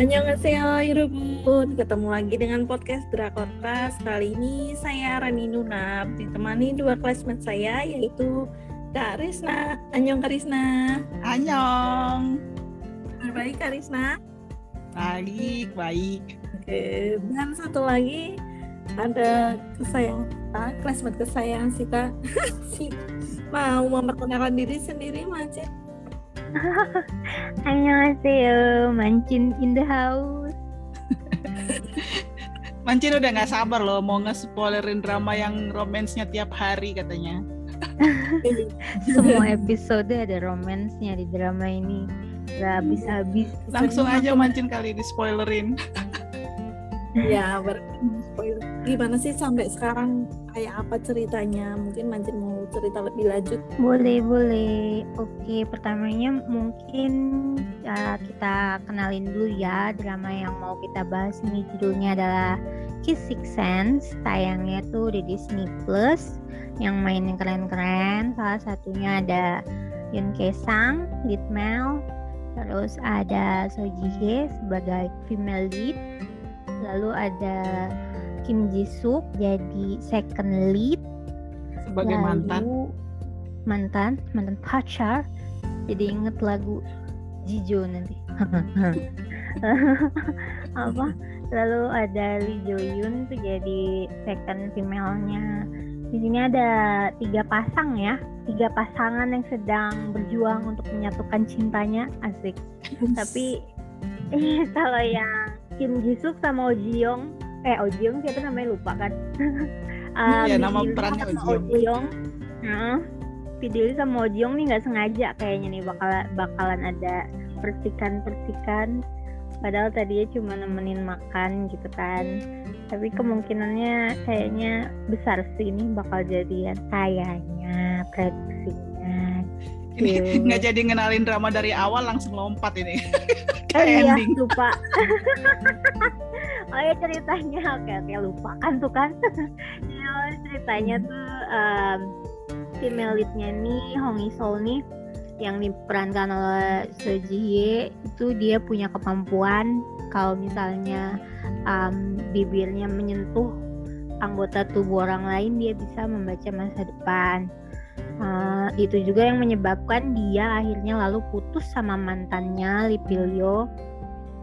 Annyeonghaseyo Irubun Ketemu lagi dengan podcast Drakor Class Kali ini saya Rani Nunab Ditemani dua classmate saya Yaitu Kak Risna. Annyeong Kak Risna. Annyeong. Baik Kak Risna? Baik, baik. Oke, dan satu lagi Ada kesayang ah, Classmate kesayang si Kak. Si Mau memperkenalkan diri sendiri Macet Annyeonghaseyo, Mancin in the house. Mancin udah nggak sabar loh mau nge-spoilerin drama yang romansnya tiap hari katanya. Semua episode ada romansnya di drama ini. Gak habis-habis. Langsung aja Mancin kali di spoilerin. ya spoiler gimana sih sampai sekarang? Kayak apa ceritanya? Mungkin Mancin mau cerita lebih lanjut. Boleh boleh. Oke pertamanya mungkin uh, kita kenalin dulu ya. Drama yang mau kita bahas ini judulnya adalah Kiss Six Sense. Tayangnya tuh di Disney Plus. Yang main yang keren-keren. Salah satunya ada Yun Kesang, lead Mel. Terus ada So Ji Hye sebagai female lead. Lalu ada Kim Ji Suk jadi second lead. Sebagai lalu mantan. Mantan mantan pacar. Jadi inget lagu Jijo nanti. Apa? Lalu ada Lee Jo Yun tuh jadi second female-nya. Di sini ada tiga pasang ya. Tiga pasangan yang sedang berjuang untuk menyatukan cintanya. Asik. Tapi kalau yang Kim Jisuk sama Oh Ji Young eh Oh Ji Young siapa namanya? Lupa kan? Um, ya nama perannya Ji Young nah, video sama Ji Young nih nggak sengaja kayaknya nih bakal bakalan ada percikan-percikan padahal tadinya cuma nemenin makan gitu kan. Tapi kemungkinannya kayaknya besar sih ini bakal jadian kayaknya prediksinya. Ini nggak jadi ngenalin drama dari awal langsung lompat ini. Oh iya lupa oh ya ceritanya. Oke oke. Lupa kan tuh kan. Ya, ceritanya tuh um, female leadnya nih Hong Isol nih yang diperankan oleh Ji Hye itu dia punya kemampuan kalau misalnya um, bibirnya menyentuh anggota tubuh orang lain dia bisa membaca masa depan. Uh, itu juga yang menyebabkan dia akhirnya lalu putus sama mantannya Lipilio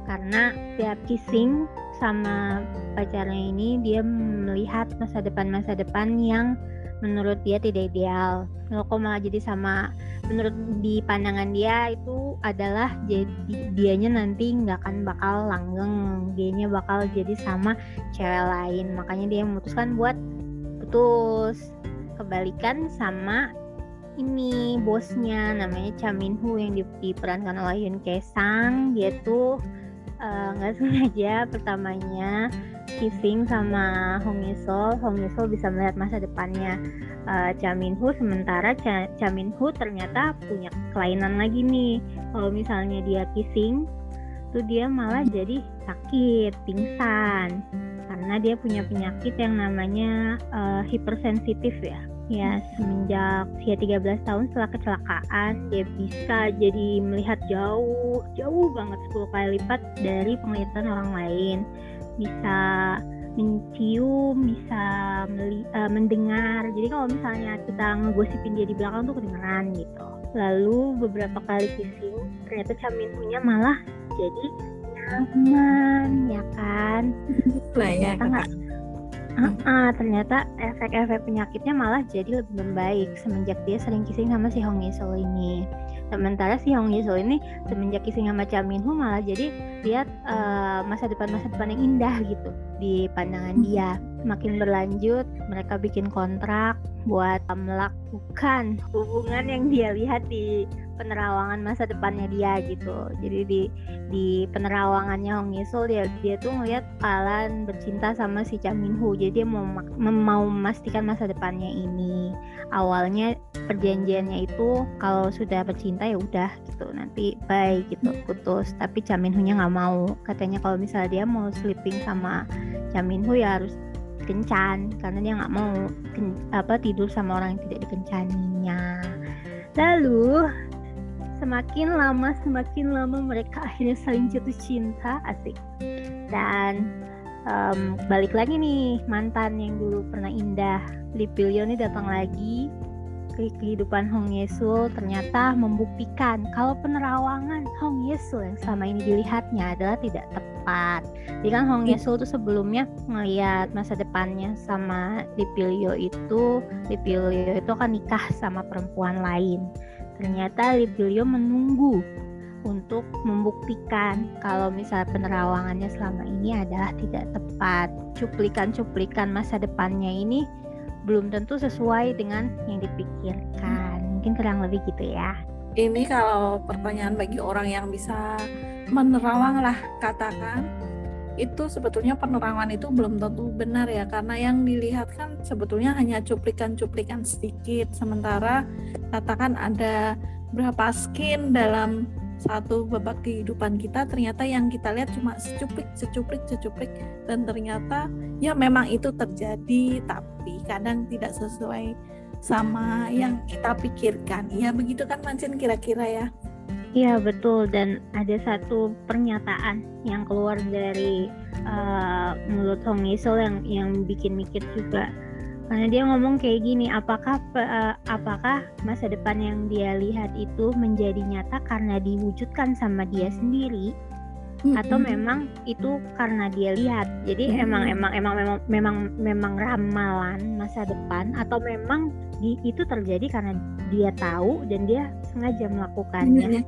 karena tiap kissing sama pacarnya ini dia melihat masa depan masa depan yang menurut dia tidak ideal. Lalu kok malah jadi sama menurut di pandangan dia itu adalah jadi dianya nanti nggak akan bakal langgeng, dianya bakal jadi sama cewek lain. Makanya dia memutuskan buat putus. Kebalikan sama ini bosnya namanya Cha Min Hu yang diperankan oleh Yun Kesang dia tuh nggak uh, sengaja pertamanya kissing sama Hong Yesol Hong Yesol bisa melihat masa depannya uh, Cha Min Hu sementara Cha, Cha Min Hu ternyata punya kelainan lagi nih. Kalau misalnya dia kissing tuh dia malah jadi sakit pingsan. Karena dia punya penyakit yang namanya uh, hipersensitif ya ya semenjak usia 13 tahun setelah kecelakaan dia bisa jadi melihat jauh jauh banget 10 kali lipat dari penglihatan orang lain. Bisa mencium bisa meli, uh, mendengar. Jadi kalau misalnya kita ngegosipin dia di belakang tuh kedengeran gitu. Lalu beberapa kali kissing ternyata caminhunya malah jadi nyaman ya kan? Lah ya Uh, uh, ternyata efek-efek penyakitnya malah jadi lebih membaik semenjak dia sering kissing sama si Hong Yesol ini. Sementara si Hong Yesol ini semenjak kissing sama Cha Min Ho malah jadi lihat uh, masa depan masa depan yang indah gitu di pandangan dia. Makin berlanjut mereka bikin kontrak buat melakukan hubungan yang dia lihat di penerawangan masa depannya dia gitu. Jadi di di penerawangannya Hong Yesul dia dia tuh ngeliat Alan bercinta sama si Cha Min Ho jadi dia mau mau memastikan masa depannya ini. Awalnya perjanjiannya itu kalau sudah bercinta ya udah gitu. Nanti bye gitu putus. Tapi Cha Min Ho nya nggak mau. Katanya kalau misalnya dia mau sleeping sama Cha Min Ho ya harus kencan. Karena dia nggak mau apa tidur sama orang yang tidak dikencaninya. Lalu semakin lama semakin lama mereka akhirnya saling jatuh cinta asik. Dan um, balik lagi nih mantan yang dulu pernah indah Lipilio ini datang lagi ke kehidupan Hong Yesul. Ternyata membuktikan kalau penerawangan Hong Yesul yang selama ini dilihatnya adalah tidak tepat. Jadi kan Hong Yesul tuh sebelumnya melihat masa depannya sama Lipilio itu, Lipilio itu akan nikah sama perempuan lain. Ternyata Lipilio menunggu untuk membuktikan kalau misalnya penerawangannya selama ini adalah tidak tepat. Cuplikan-cuplikan masa depannya ini belum tentu sesuai dengan yang dipikirkan. Mungkin kurang lebih gitu ya. Ini kalau pertanyaan bagi orang yang bisa menerawang lah katakan itu sebetulnya penerawangan itu belum tentu benar ya karena yang dilihat kan sebetulnya hanya cuplikan-cuplikan sedikit sementara katakan ada berapa skin dalam satu babak kehidupan kita ternyata yang kita lihat cuma secuplik secuplik secuplik dan ternyata ya memang itu terjadi tapi kadang tidak sesuai sama yang kita pikirkan. Ya begitu kan Mancin kira-kira ya? Iya betul. Dan ada satu pernyataan yang keluar dari uh, mulut Hong Yisol yang yang bikin mikir juga karena dia ngomong kayak gini apakah uh, apakah masa depan yang dia lihat itu menjadi nyata karena diwujudkan sama dia sendiri mm-hmm. atau memang itu karena dia lihat jadi mm-hmm. emang emang emang memang memang memang ramalan masa depan atau memang di, itu terjadi karena dia tahu dan dia sengaja melakukannya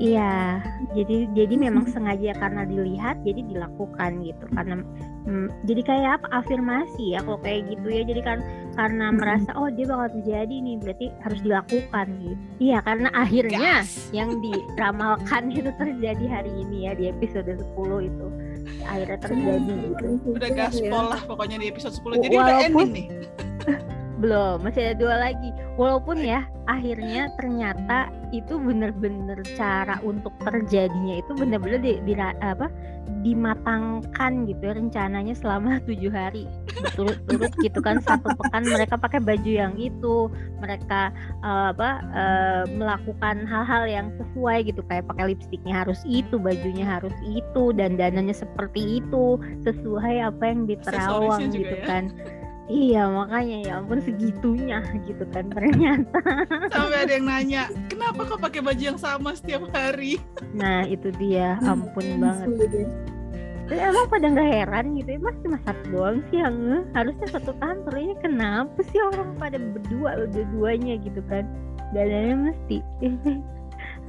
iya jadi jadi memang sengaja karena dilihat jadi dilakukan gitu. Karena Hmm, jadi kayak apa afirmasi ya kalau kayak gitu ya. Jadi kan karena hmm. merasa oh dia bakal terjadi nih berarti harus dilakukan gitu iya karena akhirnya Gas. yang diramalkan itu terjadi hari ini ya di episode 10 itu. Akhirnya terjadi gitu. udah gaspol lah pokoknya di episode 10 jadi Walaupun, udah ending nih belum masih ada dua lagi. Walaupun ya akhirnya ternyata itu bener-bener cara untuk terjadinya itu bener-bener di, di apa dimatangkan gitu ya rencananya selama tujuh hari. Berturut-turut gitu kan satu pekan mereka pakai baju yang itu mereka uh, apa uh, melakukan hal-hal yang sesuai gitu kayak pakai lipstiknya harus itu bajunya harus itu dan dananya seperti itu sesuai apa yang diterawang gitu ya. kan Iya makanya ya ampun segitunya gitu kan ternyata. Sampai ada yang nanya, kenapa kok pakai baju yang sama setiap hari? Nah itu dia, ampun banget. Tapi emang pada nggak heran gitu ya mas cuma satu doang sih yang harusnya satu kantor ini kenapa sih orang pada berdua dua-duanya gitu kan? Dananya mesti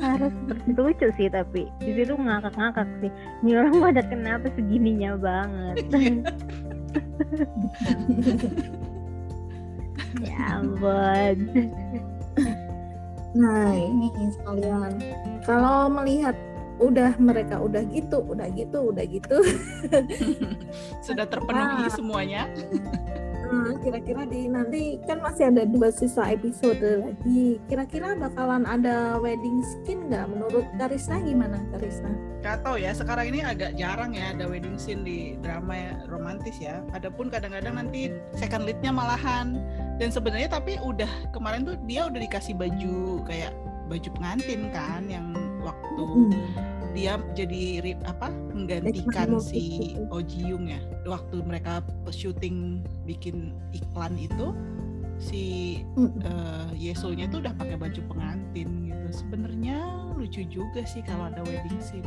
harus seperti itu lucu sih tapi di situ ngakak-ngakak sih. Ini orang pada kenapa segininya banget? Iya. ya ampun. Nah ini sekalian. Kalau melihat udah mereka udah gitu udah gitu udah gitu. Sudah terpenuhi nah, semuanya kira-kira di nanti kan masih ada dua sisa episode lagi. Kira-kira bakalan ada wedding skin nggak? Menurut Karisna gimana, Karisna? Gak tau ya. Sekarang ini agak jarang ya ada wedding scene di drama ya, romantis ya. Adapun kadang-kadang nanti second leadnya malahan. Dan sebenarnya tapi udah kemarin tuh dia udah dikasih baju kayak baju pengantin kan yang waktu hmm dia jadi apa menggantikan si Ojiung ya? Waktu mereka syuting bikin iklan itu si uh, Yesulnya itu udah pakai baju pengantin gitu. Sebenarnya lucu juga sih kalau ada wedding scene.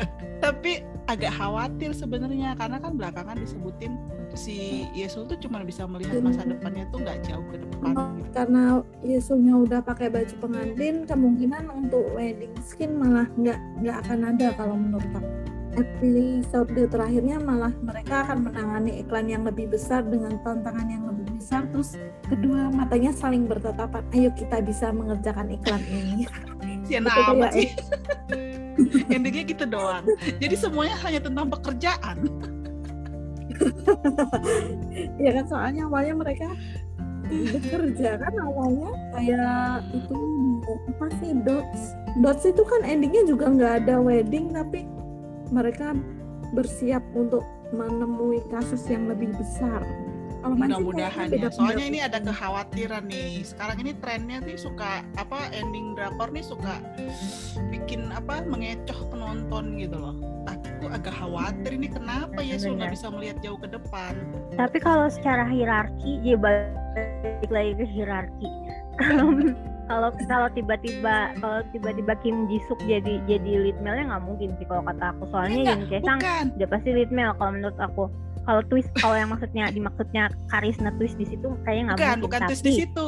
Tapi agak khawatir sebenarnya karena kan belakangan disebutin si Yesul tuh cuma bisa melihat masa depannya tuh nggak jauh ke depan gitu. karena Yesulnya udah pakai baju pengantin kemungkinan untuk wedding scene malah nggak nggak akan ada kalau menurut aku. Episode terakhirnya malah mereka akan menangani iklan yang lebih besar dengan tantangan yang lebih besar terus kedua matanya saling bertatapan. Ayo kita bisa mengerjakan iklan ini Sian amat sih. endingnya gitu doang. Jadi semuanya hanya tentang pekerjaan. Ya kan soalnya awalnya mereka bekerja kan awalnya kayak itu apa sih dots. Dots itu kan endingnya juga nggak ada wedding tapi mereka bersiap untuk menemui kasus yang lebih besar Kalau mudah-mudahan ya. Soalnya ini ada kekhawatiran nih. Sekarang ini trennya nih suka apa ending drakor nih suka bikin apa mengecoh penonton gitu loh. Aku agak khawatir ini kenapa ya Sul nggak bisa melihat jauh ke depan. Tapi kalau secara hierarki, ya balik lagi ke hierarki. Kalau kalau tiba-tiba kalau tiba-tiba Kim Ji Suk jadi jadi lead male nggak mungkin sih kalau kata aku. Soalnya Yun Kae-sang Bukan. udah pasti lead male kalau menurut aku. Kalau twist kalau yang maksudnya dimaksudnya karisma twist di situ kayaknya nggak Bukan, mungkin. bukan Tapi twist di situ.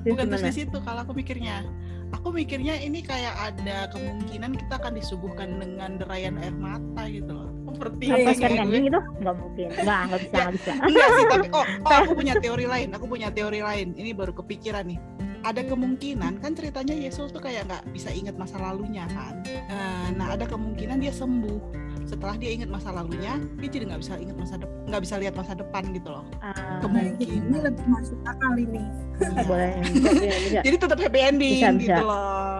twist Bukan twist di situ kalau aku mikirnya. Aku mikirnya ini kayak ada kemungkinan kita akan disuguhkan dengan derayan air mata gitu loh. Seperti apa ending gue. itu nggak mungkin nggak nggak bisa Ya, nggak bisa Enggak sih, tapi oh, oh aku punya teori lain. Aku punya teori lain. Ini baru kepikiran nih. Ada kemungkinan kan ceritanya Yesus tuh kayak nggak bisa ingat masa lalunya kan. Eh, Nah ada kemungkinan dia sembuh. Setelah dia ingat masa lalunya, dia jadi nggak bisa ingat masa depan, nggak bisa lihat masa depan gitu loh. Ah, gitu. Ini Kemungkinan. lebih masuk akal ini. Iya. boleh bisa, bisa. Jadi tetap happy ending Bisa, bisa. gitu loh.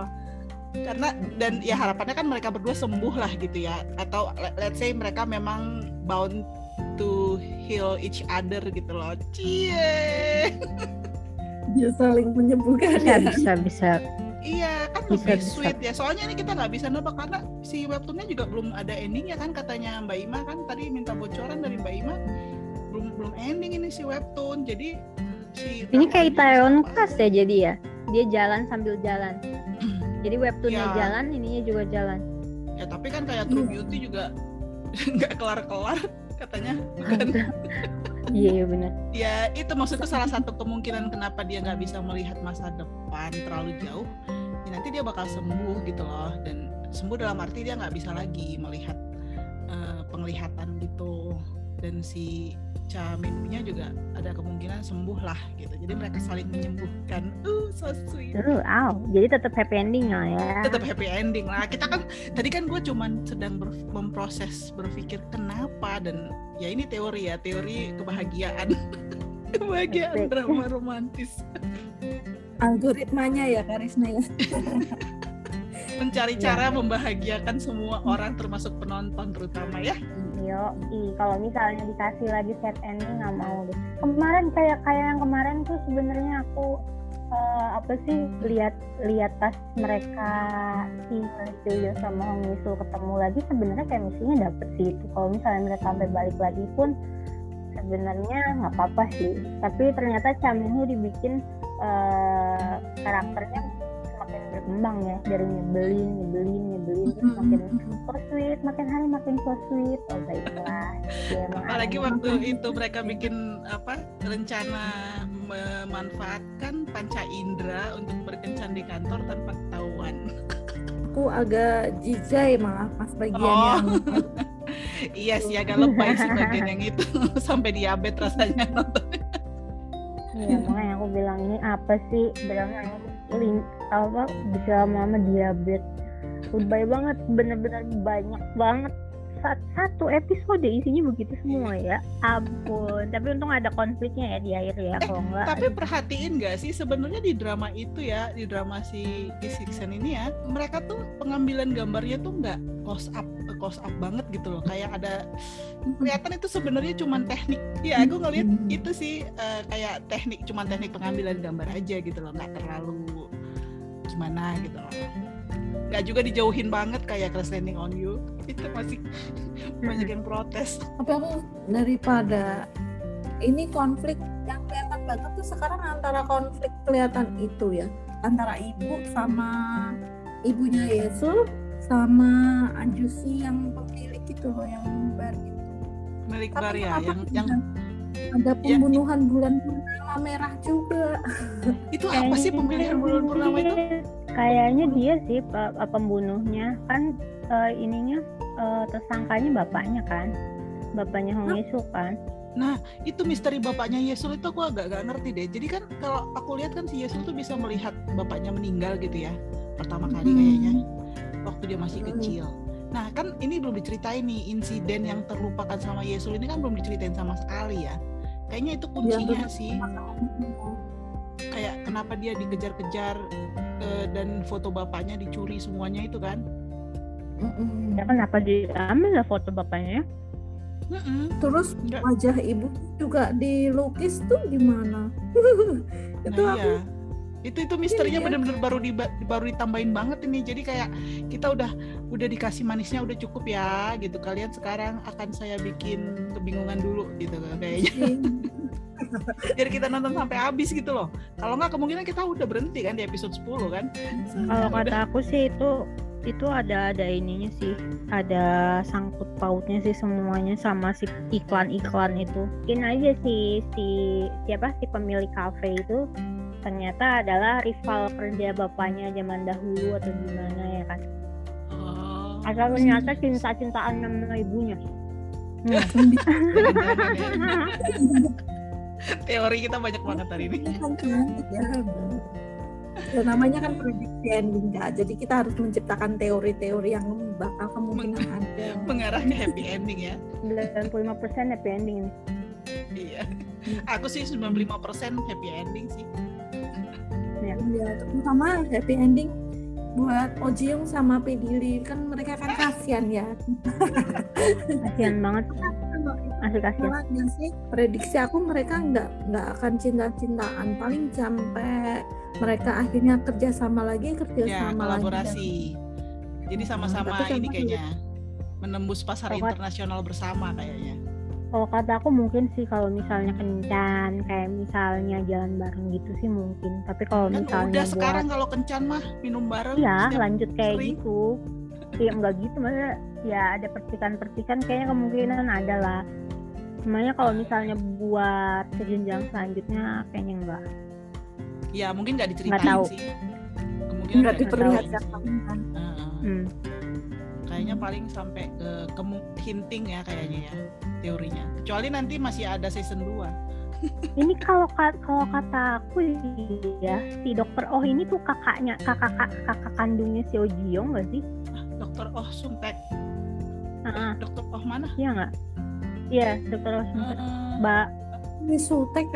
Karena dan ya harapannya kan mereka berdua sembuh lah gitu ya. Atau let- let's say mereka memang bound to heal each other gitu loh. Cie. Dia saling menyembuhkan bisa ya. bisa bisa Bisa, lebih bisa. sweet ya. Soalnya ini kita nggak bisa nebak karena si webtoonnya juga belum ada endingnya kan katanya Mbak Ima kan tadi minta bocoran dari Mbak Ima belum belum ending ini si webtoon. Jadi si Ini kayak Itaewon apa? Class ya jadi ya. Dia jalan sambil jalan. Jadi webtoonnya Ya. jalan, ininya juga jalan. Ya tapi kan kayak True Iya. Beauty juga nggak kelar-kelar katanya. Kan? Iya iya benar. Ya itu maksudku salah satu kemungkinan kenapa dia nggak bisa melihat masa depan terlalu jauh. Ya nanti dia bakal sembuh gitu loh dan sembuh dalam arti dia nggak bisa lagi melihat eh, penglihatan gitu dan si Cha Minwoo-nya juga ada kemungkinan sembuh lah gitu. Jadi mereka saling menyembuhkan. Uh, so sweet. Uh, aw. Jadi tetap happy ending lah ya. tetap happy ending lah kita kan tadi kan gue cuman sedang ber- memproses berpikir kenapa dan ya ini teori ya teori kebahagiaan kebahagiaan drama romantis Algoritmanya ya Karisna ya. mencari Ya. cara membahagiakan semua orang termasuk penonton terutama ya Yo, i kalau misalnya dikasih lagi set ending nggak mau deh. Kemarin kayak kayak yang kemarin tuh sebenarnya aku eh, apa sih lihat lihat pas mereka si Studio sama Hong Misul ketemu lagi sebenarnya kayak misinya dapet sih itu. Kalau misalnya mereka sampai balik lagi pun sebenarnya nggak apa-apa sih. Tapi ternyata Cha Min-woo dibikin eh, karakternya semakin berkembang ya dari nyebelin nyebelin nyebelin terus makin so sweet makin hari makin so sweet. Oh baiklah dia emang apalagi waktu itu mereka bikin apa rencana memanfaatkan panca indera untuk berkencan di kantor tanpa ketahuan. Aku agak jijai malah pas bagian Oh. yang iya sih agak lebay sih bagian yang itu. Sampai diabetes rasanya nonton Iya, aku bilang ini apa sih? Bilang link apa bisa lama-lama diabetes lebay banget bener-bener banyak banget satu episode isinya begitu semua ya ampun tapi untung ada konfliknya ya di akhir ya kalau enggak Tapi perhatiin gak sih sebenarnya di drama itu ya, di drama si Kisiksen ini ya, mereka tuh pengambilan gambarnya tuh nggak close up, close up banget gitu loh. Kayak ada kelihatan itu sebenarnya cuman teknik. Ya, aku ngeliat itu sih eh, kayak teknik, cuman teknik pengambilan gambar aja gitu loh, nggak terlalu gimana gitu loh. Nggak juga dijauhin banget kayak Crash Landing on You. Itu masih banyak yang protes. tapi aku daripada ini konflik yang kelihatan banget tuh sekarang antara konflik kelihatan itu ya antara ibu sama ibunya Yesus sama Anjusi yang pemilik itu loh yang bar itu. Milik Tapi Bar ya, yang yang ada pembunuhan bulan purnama merah juga. itu apa sih pemilihan bulan purnama itu? Kayaknya dia sih pe- pembunuhnya kan eh, ininya eh, tersangkanya bapaknya kan bapaknya Hong Yesu kan itu misteri bapaknya Yesus itu aku agak gak ngerti deh. Jadi kan kalau aku lihat kan si Yesus tuh bisa melihat bapaknya meninggal gitu ya. Pertama kali Hmm. kayaknya waktu dia masih Hmm. kecil. Nah kan ini belum diceritain nih insiden yang terlupakan sama Yesus ini kan belum diceritain sama sekali ya. Kayaknya itu kuncinya betul. sih. Kayak kenapa dia dikejar-kejar eh, dan foto bapaknya dicuri semuanya itu kan. Mm-mm. ya kenapa diambil lah foto bapaknya Mm-mm. Terus Nggak. wajah ibu juga dilukis tuh gimana? itu Nah, aku iya. Itu itu misterinya Iya. bener-bener baru di baru ditambahin banget ini. Jadi kayak kita udah udah dikasih manisnya udah cukup ya gitu. Kalian sekarang akan saya bikin kebingungan dulu gitu kayaknya. Jadi kita nonton sampai habis gitu loh. Kalau nggak kemungkinan kita udah berhenti kan di episode 10 kan. Kalau kata aku sih itu itu ada ada ininya sih, ada sangkut pautnya sih semuanya sama si iklan-iklan itu. Mungkin aja si si siapa si pemilik kafe itu ternyata adalah rival kerja bapaknya zaman dahulu atau gimana ya kan. Oh, Asal ternyata cinta-cintaan sama ibunya. Hmm. ya. Teori kita banyak banget hari ini. kan cantik ya. Ya, namanya kan prediksi ending Kak. Jadi kita harus menciptakan teori-teori yang bakal kemungkinan ada. Mengarah ke happy ending ya. 95% happy ending ini. Iya. Aku sih 95% happy ending sih. Ya, terutama happy ending buat Ojiung sama Pedili kan mereka kan kasihan ya. Kasihan banget, Malah nggak sih prediksi aku mereka nggak nggak akan cinta-cintaan paling sampai mereka akhirnya kerja sama lagi kerja Ya, sama lagi. kolaborasi. Jadi sama-sama kan ini kayaknya menembus pasar Pokok- internasional bersama kayaknya. Kalau kata aku mungkin sih kalau misalnya kencan kayak misalnya jalan bareng gitu sih mungkin. Tapi kalau Kan misalnya udah buat sekarang kalau kencan mah minum bareng. iya setiap- lanjut kayak sering. gitu. Iya enggak gitu maksudnya ya ada percikan-percikan kayaknya kemungkinan ada lah. Sebenarnya kalau misalnya buat ke jenjang selanjutnya kayaknya enggak. Ya mungkin nggak Nggak diceritain tahu. sih. Kemungkinan nggak nggak diperlihatkan kan. Hmm. Kayaknya paling sampai ke kemu- hinting ya kayaknya ya teorinya. Kecuali nanti masih ada season 2. Ini kalau ka- kalau kata aku ya si dokter Oh ini tuh kakaknya kakak kakak kandungnya si Ojiong nggak sih? Dokter Oh Suntek. Dokter Oh mana? Iya nggak? Iya dokter Heeh. Mbak Ini Sultek?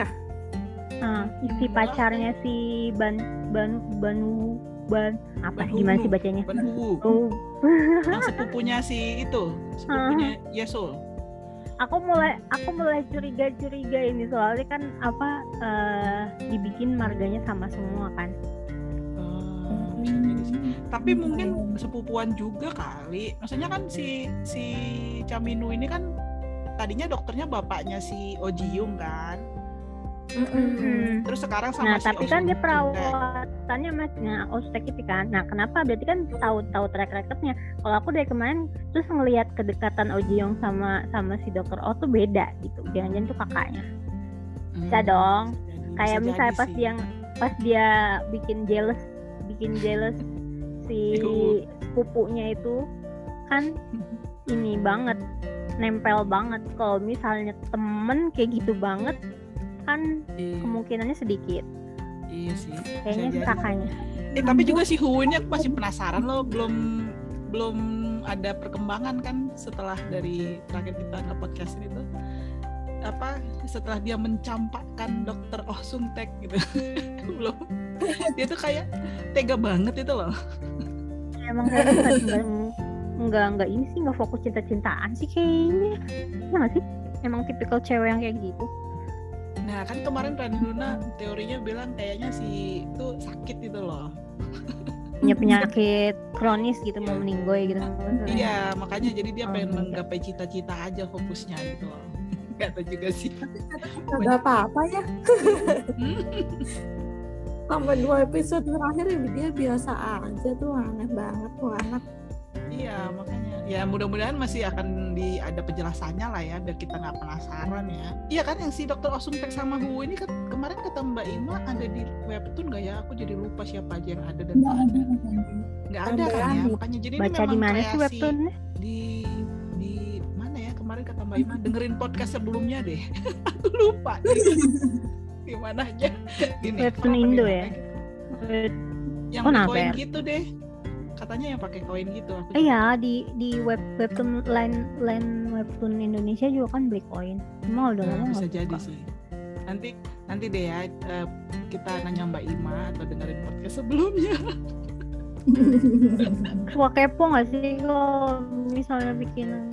Ah, si pacarnya si Ban Ban Banu Ban apa Ban gimana sih bacanya? Ban Uwu. Oh, Yang sepupunya si itu, sepupunya Yesul. aku mulai aku mulai curiga curiga ini soalnya kan apa eh, dibikin marganya sama semua kan? Bisa jadi sih. Tapi mungkin sepupuan juga kali. Maksudnya kan si si Caminu ini kan tadinya dokternya bapaknya si Ojiung kan. Hmm. Terus sekarang sama Nah si tapi kan dia perawatannya masnya Ostek itu kan. Nah kenapa? Berarti kan tahu tahu track recordnya. Kalau aku dari kemarin terus ngelihat kedekatan Ojiong sama sama si dokter O tuh beda gitu. Jangan-jangan tuh kakaknya. Hmm, Bisa dong. bisa kayak bisa misalnya pas sih. dia pas dia bikin jealous bikin jealous si Ibu. sepupunya itu kan ini banget nempel banget. Kalau misalnya temen kayak gitu banget kan Iya, kemungkinannya sedikit. Iya sih. kayaknya jadi. kakaknya. Eh tapi juga si Hu ini aku masih penasaran loh, belum belum ada perkembangan kan setelah dari terakhir kita ke podcast itu apa setelah dia mencampakkan dokter Oh Suntek gitu. Belum. Dia tuh kayak tega banget itu loh. Emang kayaknya nggak nggak nggak nggak ini sih nggak fokus cinta cintaan sih kayaknya. Ya nggak sih? Emang tipikal cewek yang kayak gitu. Nah kan kemarin Rani Luna teorinya bilang kayaknya si itu sakit itu loh. Punya penyakit kronis gitu mau meninggoy gitu. Iya makanya jadi dia Oh, pengen iya. menggapai cita-cita aja fokusnya gitu. Loh nggak tahu juga sih. Gak apa-apa ya. Sampai dua episode terakhir ya dia biasa aja tuh aneh banget tuh anak. Iya makanya ya mudah-mudahan masih akan di ada penjelasannya lah ya biar kita nggak penasaran ya. Iya kan yang si dokter Osung Tek sama Hu ini kan kemarin kata Mbak Ima ada di webtoon nggak ya? Aku jadi lupa siapa aja yang ada dan nggak ada. Nggak ada kan ya makanya jadi ini baca memang di mana sih kreasi webtoonnya di di mana ya kemarin kata Mbak Ima dengerin podcast sebelumnya deh. Aku lupa di, mana aja. Gini, Webtoon Indo ya? Web- Yang Oh, koin Fer. gitu deh. Katanya yang pakai koin gitu. Aku Eh ya di di web webtoon line line webtoon Indonesia juga kan beli koin. Cuma udah Nah, lama bisa nggak jadi buka. sih. Nanti nanti deh ya eh, kita nanya Mbak Ima atau dengerin podcast sebelumnya. Suka kepo nggak sih kalau misalnya bikin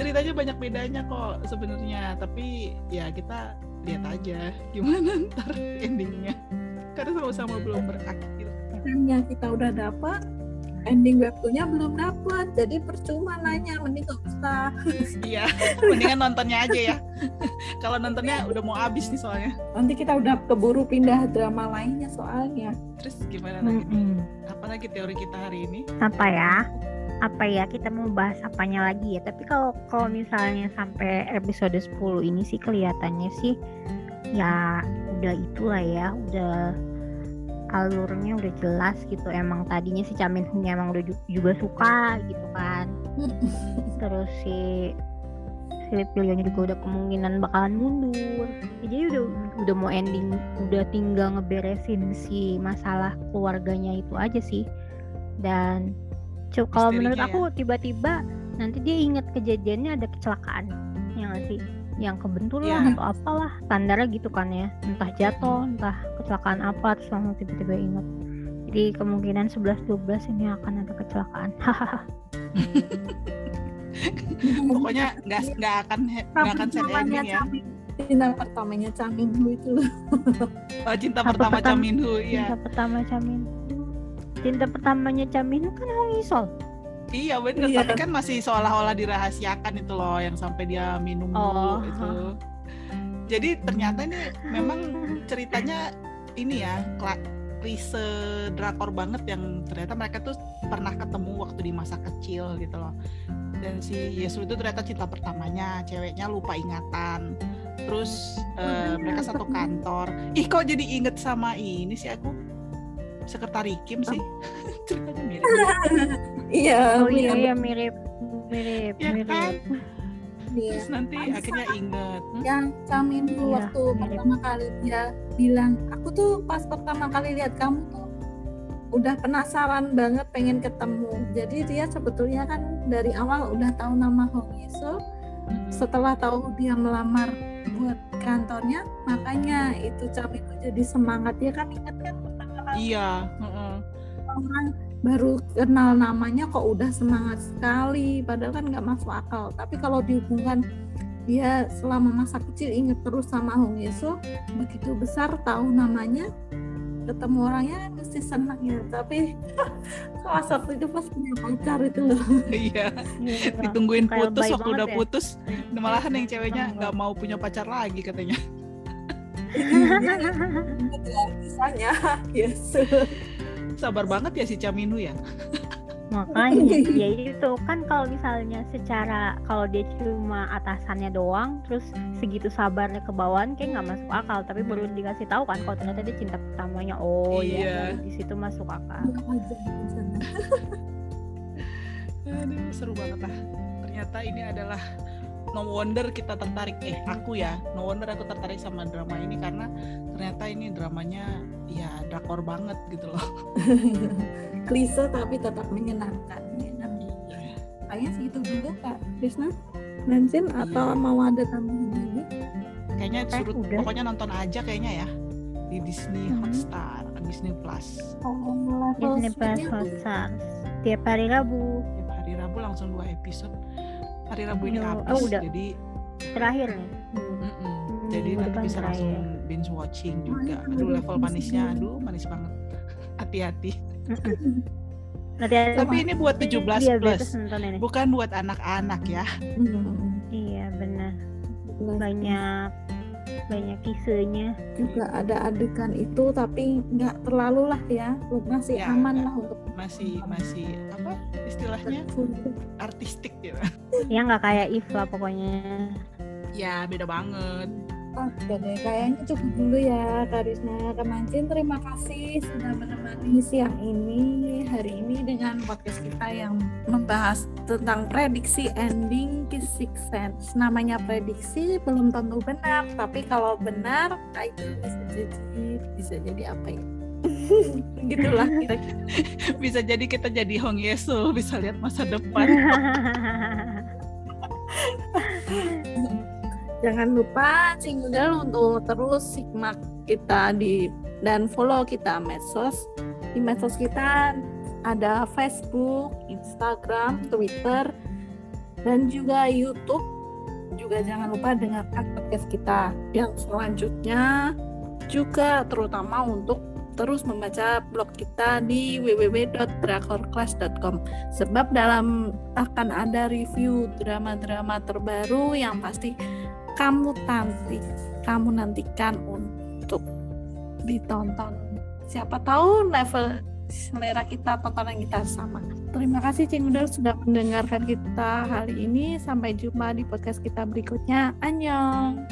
ceritanya banyak bedanya kok sebenarnya tapi ya kita lihat aja gimana ntar endingnya karena sama-sama belum berakhir yang kita udah dapat ending webtoonnya belum dapat jadi percuma nanya mending gak usah. Iya mendingan nontonnya aja ya. Kalau nontonnya udah mau habis nih soalnya. Nanti kita udah keburu pindah drama lainnya soalnya. Terus gimana lagi? Nih Mm-mm. apalagi teori kita hari ini? Apa ya? Apa ya? Kita mau bahas apanya lagi ya? Tapi kalau kalau misalnya sampai episode 10 ini sih kelihatannya sih ya udah itulah ya. Udah alurnya udah jelas gitu. Emang tadinya si Chamin Hun emang udah ju- juga suka gitu kan. Terus si Pilionya juga udah kemungkinan bakalan mundur. Ya, jadi udah udah mau ending udah tinggal ngeberesin si masalah keluarganya itu aja sih. Dan kalau menurut aku tiba-tiba nanti dia inget kejadiannya ada kecelakaan. Ya nggak sih yang kebentur lah Iya. atau apalah standarnya gitu kan ya. Entah jatuh entah kecelakaan apa terus langsung tiba-tiba inget jadi kemungkinan 11-12 ini akan ada kecelakaan. Hahaha. Pokoknya nggak nggak akan nggak akan sad ending ya. Cinta pertamanya Camin Hu itu loh. Oh, cinta Apa pertama pertama- Chaminhu ya cinta pertama Camin cinta pertamanya Camin kan Hong Isol iya bener. Iya. tapi kan masih seolah-olah dirahasiakan itu loh yang sampai dia minum Oh. dulu itu jadi ternyata ini memang ceritanya ini ya klise drakor banget yang ternyata mereka tuh pernah ketemu waktu di masa kecil gitu loh. Dan si Yesu itu ternyata cinta pertamanya ceweknya lupa ingatan. Terus eh, mereka satu kantor. Ih kok jadi inget sama ini sih aku? Sekretari Kim sih ceritanya mirip iya oh iya iya mirip mirip Ya mirip kan? iya. terus nanti Pantesan. akhirnya inget Hmm? yang Camin Hu Iya, waktu mirip. pertama kali dia bilang aku tuh pas pertama kali lihat kamu tuh udah penasaran banget pengen ketemu jadi dia sebetulnya kan dari awal udah tahu nama Hong Yeso Mm-mm. setelah tahu dia melamar buat kantornya makanya itu Camin Hu jadi semangat dia kan ingat kan pertama kali iya heeh. orang baru kenal namanya kok udah semangat sekali padahal kan nggak masuk akal tapi kalau dihubungkan dia selama masa kecil inget terus sama Hong Yeso begitu besar tahu namanya ketemu orangnya kan mesti senang ya tapi salah satu itu pas punya pacar itu loh iya Iya, ditungguin putus waktu udah ya. putus malahan yang ceweknya nggak mau punya pacar lagi katanya ya kisahnya Yeso sabar banget ya si Caminu ya. Makanya. Ya itu. Kan kalau misalnya secara kalau dia cuma atasannya doang terus segitu sabarnya ke bawahan kayak nggak masuk akal. Tapi baru dikasih tahu kan kalau ternyata dia cinta pertamanya. Oh Iya. iya. di situ masuk akal. Aduh seru banget lah. Ternyata ini adalah no wonder kita tertarik. Eh aku ya no wonder aku tertarik sama drama ini karena ternyata ini dramanya ya drakor banget gitu loh klise tapi tetap menyenangkan ya? Iya. kayaknya segitu dulu kak Krisna Nansin atau mau ada tambahan lagi kayaknya suruh udah. pokoknya nonton aja kayaknya ya di Disney Hmm. Hotstar Disney Plus oh, Disney Plus Hotstar tiap hari Rabu tiap hari Rabu langsung dua episode hari Rabu ini Yo, habis oh, udah. jadi terakhir nih Hmm. mm-mm. Hmm, jadi minggu nanti bisa terakhir. langsung binge watching juga. iya, aduh level manisnya aduh manis banget. Hati-hati. Tapi ini buat 17 plus bukan buat anak-anak ya. Iya benar banyak banyak kisahnya. Juga ada adegan itu tapi nggak terlalu lah ya. Masih Ya, aman nggak. lah untuk masih masih apa istilahnya? Artistik gitu. Ya nggak kayak If lah pokoknya. Ya beda banget Oke deh, kayaknya cukup dulu ya Karisna Kemancin. Terima kasih sudah menemani siang ini, hari ini dengan podcast kita yang membahas tentang prediksi ending Kiss Six Sense. Namanya prediksi belum tentu benar, tapi kalau benar, nah itu bisa jadi bisa jadi apa ya? Gitulah kira-kira. bisa jadi kita jadi Hong Yesu bisa lihat masa depan Jangan lupa single untuk terus simak kita di dan follow kita medsos. Di medsos kita ada Facebook, Instagram, Twitter, dan juga YouTube. Juga jangan lupa dengarkan podcast kita yang selanjutnya juga terutama untuk terus membaca blog kita di www.drakorclass.com sebab dalam akan ada review drama-drama terbaru yang pasti kamu nanti kamu nantikan untuk ditonton. Siapa tahu level selera kita tontonan kita sama. Terima kasih Cing Udal sudah mendengarkan kita hari ini. Sampai jumpa di podcast kita berikutnya. Annyeong.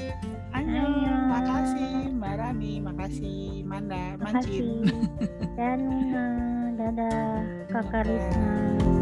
Annyeong. Makasih Mbak Rani, makasih Manda, Makasih. Mancin. Dan dadah. Kakak Risma.